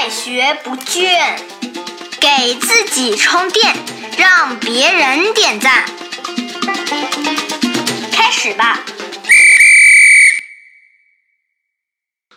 快学不倦，给自己充电，让别人点赞。开始吧！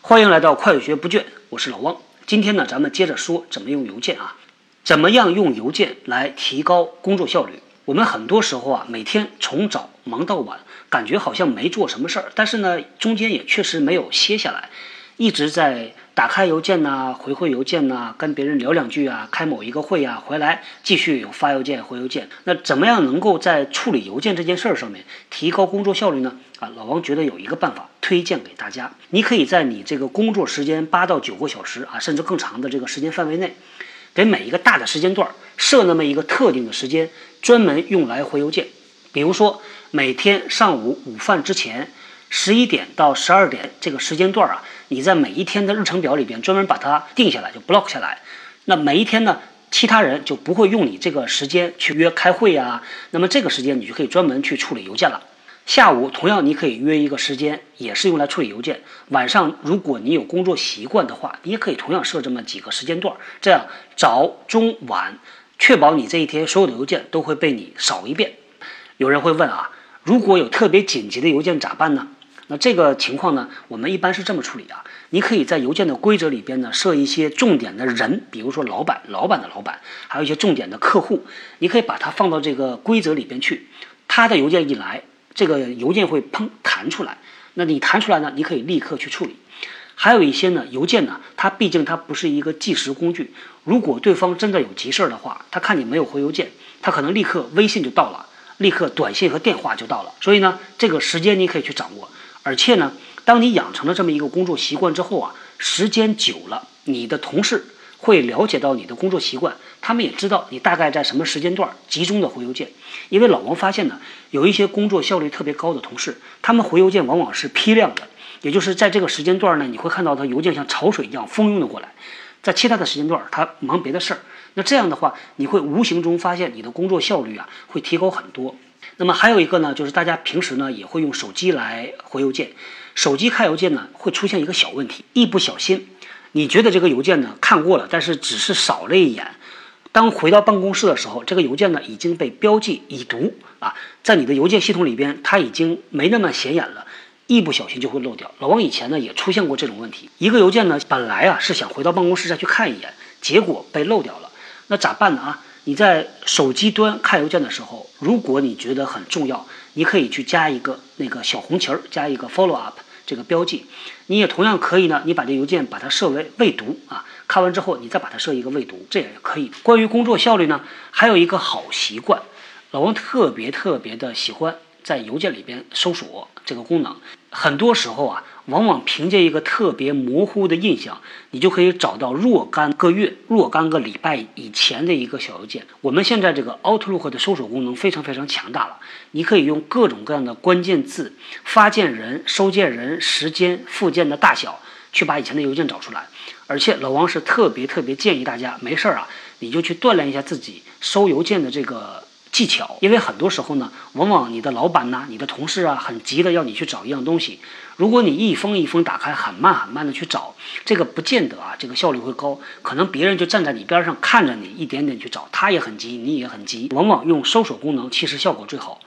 欢迎来到快学不倦，我是老汪。今天呢，咱们接着说怎么用邮件啊？怎么样用邮件来提高工作效率？我们很多时候啊，每天从早忙到晚，感觉好像没做什么事儿，但是呢，中间也确实没有歇下来，一直在打开邮件呐，回回邮件呐，跟别人聊两句啊，开某一个会啊，回来继续发邮件回邮件。那怎么样能够在处理邮件这件事儿上面提高工作效率呢？啊，老王觉得有一个办法推荐给大家，你可以在你这个工作时间八到九个小时啊，甚至更长的这个时间范围内。给每一个大的时间段设那么一个特定的时间，专门用来回邮件。比如说，每天上午午饭之前，十一点到十二点这个时间段啊，你在每一天的日程表里边专门把它定下来，就 block 下来。那每一天呢，其他人就不会用你这个时间去约开会呀。那么这个时间你就可以专门去处理邮件了。下午同样，你可以约一个时间，也是用来处理邮件。晚上，如果你有工作习惯的话，你也可以同样设这么几个时间段，这样早、中、晚，确保你这一天所有的邮件都会被你扫一遍。有人会问啊，如果有特别紧急的邮件咋办呢？那这个情况呢，我们一般是这么处理啊。你可以在邮件的规则里边呢设一些重点的人，比如说老板、老板的老板，还有一些重点的客户，你可以把它放到这个规则里边去。他的邮件一来。这个邮件会砰弹出来，那你弹出来呢？你可以立刻去处理。还有一些呢，邮件呢，它毕竟它不是一个计时工具。如果对方真的有急事儿的话，他看你没有回邮件，他可能立刻微信就到了，立刻短信和电话就到了。所以呢，这个时间你可以去掌握。而且呢，当你养成了这么一个工作习惯之后啊，时间久了，你的同事。会了解到你的工作习惯，他们也知道你大概在什么时间段集中的回邮件。因为老王发现呢，有一些工作效率特别高的同事，他们回邮件往往是批量的，也就是在这个时间段呢，你会看到他邮件像潮水一样蜂拥的过来。在其他的时间段，他忙别的事儿。那这样的话，你会无形中发现你的工作效率啊会提高很多。那么还有一个呢，就是大家平时呢也会用手机来回邮件，手机看邮件呢会出现一个小问题，一不小心。你觉得这个邮件呢看过了，但是只是扫了一眼。当回到办公室的时候，这个邮件呢已经被标记已读啊，在你的邮件系统里边，它已经没那么显眼了，一不小心就会漏掉。老王以前呢也出现过这种问题，一个邮件呢本来啊是想回到办公室再去看一眼，结果被漏掉了。那咋办呢啊？你在手机端看邮件的时候，如果你觉得很重要，你可以去加一个那个小红旗儿，加一个 follow up。这个标记，你也同样可以呢。你把这邮件把它设为未读啊，看完之后你再把它设一个未读，这也可以。关于工作效率呢，还有一个好习惯，老王特别特别的喜欢在邮件里边搜索这个功能。很多时候啊。往往凭借一个特别模糊的印象，你就可以找到若干个月、若干个礼拜以前的一个小邮件。我们现在这个 Outlook 的搜索功能非常非常强大了，你可以用各种各样的关键字、发件人、收件人、时间、附件的大小，去把以前的邮件找出来。而且老王是特别特别建议大家，没事儿啊，你就去锻炼一下自己收邮件的这个。技巧，因为很多时候呢，往往你的老板呐、你的同事啊，很急的要你去找一样东西。如果你一封一封打开，很慢很慢的去找，这个不见得啊，这个效率会高。可能别人就站在你边上看着你一点点去找，他也很急，你也很急。往往用搜索功能其实效果最好。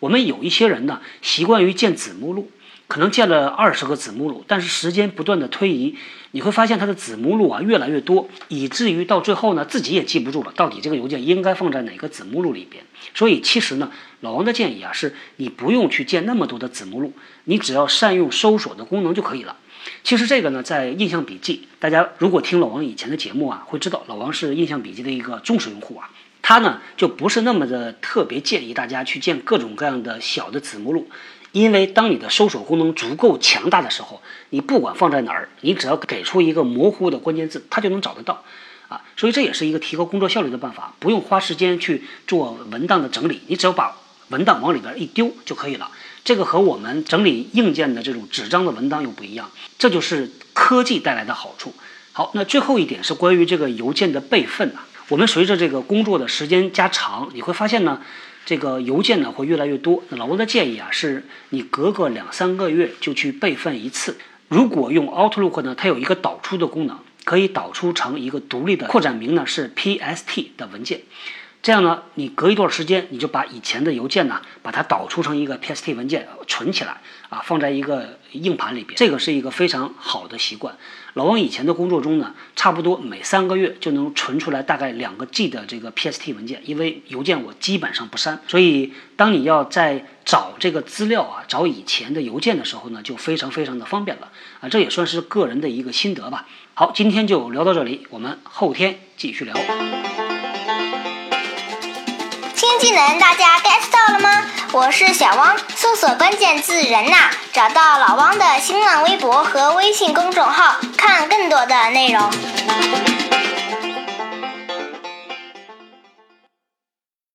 我们有一些人呢，习惯于建子目录。可能建了二十个子目录，但是时间不断的推移，你会发现它的子目录啊越来越多，以至于到最后呢，自己也记不住了，到底这个邮件应该放在哪个子目录里边。所以其实呢，老王的建议啊，是你不用去建那么多的子目录，你只要善用搜索的功能就可以了。其实这个呢，在印象笔记，大家如果听老王以前的节目啊，会知道老王是印象笔记的一个忠实用户啊，他呢就不是那么的特别建议大家去建各种各样的小的子目录。因为当你的搜索功能足够强大的时候，你不管放在哪儿，你只要给出一个模糊的关键字，它就能找得到，啊，所以这也是一个提高工作效率的办法，不用花时间去做文档的整理，你只要把文档往里边一丢就可以了。这个和我们整理硬件的这种纸张的文档又不一样，这就是科技带来的好处。好，那最后一点是关于这个邮件的备份啊，我们随着这个工作的时间加长，你会发现呢。这个邮件呢会越来越多。那老王的建议啊，是你隔个两三个月就去备份一次。如果用 Outlook 呢，它有一个导出的功能，可以导出成一个独立的扩展名呢是 PST 的文件。这样呢，你隔一段时间，你就把以前的邮件呢，把它导出成一个 PST 文件存起来啊，放在一个硬盘里边。这个是一个非常好的习惯。老王以前的工作中呢，差不多每三个月就能存出来大概两个 G 的这个 PST 文件，因为邮件我基本上不删，所以当你要在找这个资料啊，找以前的邮件的时候呢，就非常非常的方便了啊。这也算是个人的一个心得吧。好，今天就聊到这里，我们后天继续聊。技能大家 get 到了吗？我是小汪，搜索关键字“人呐”，找到老汪的新浪微博和微信公众号，看更多的内容。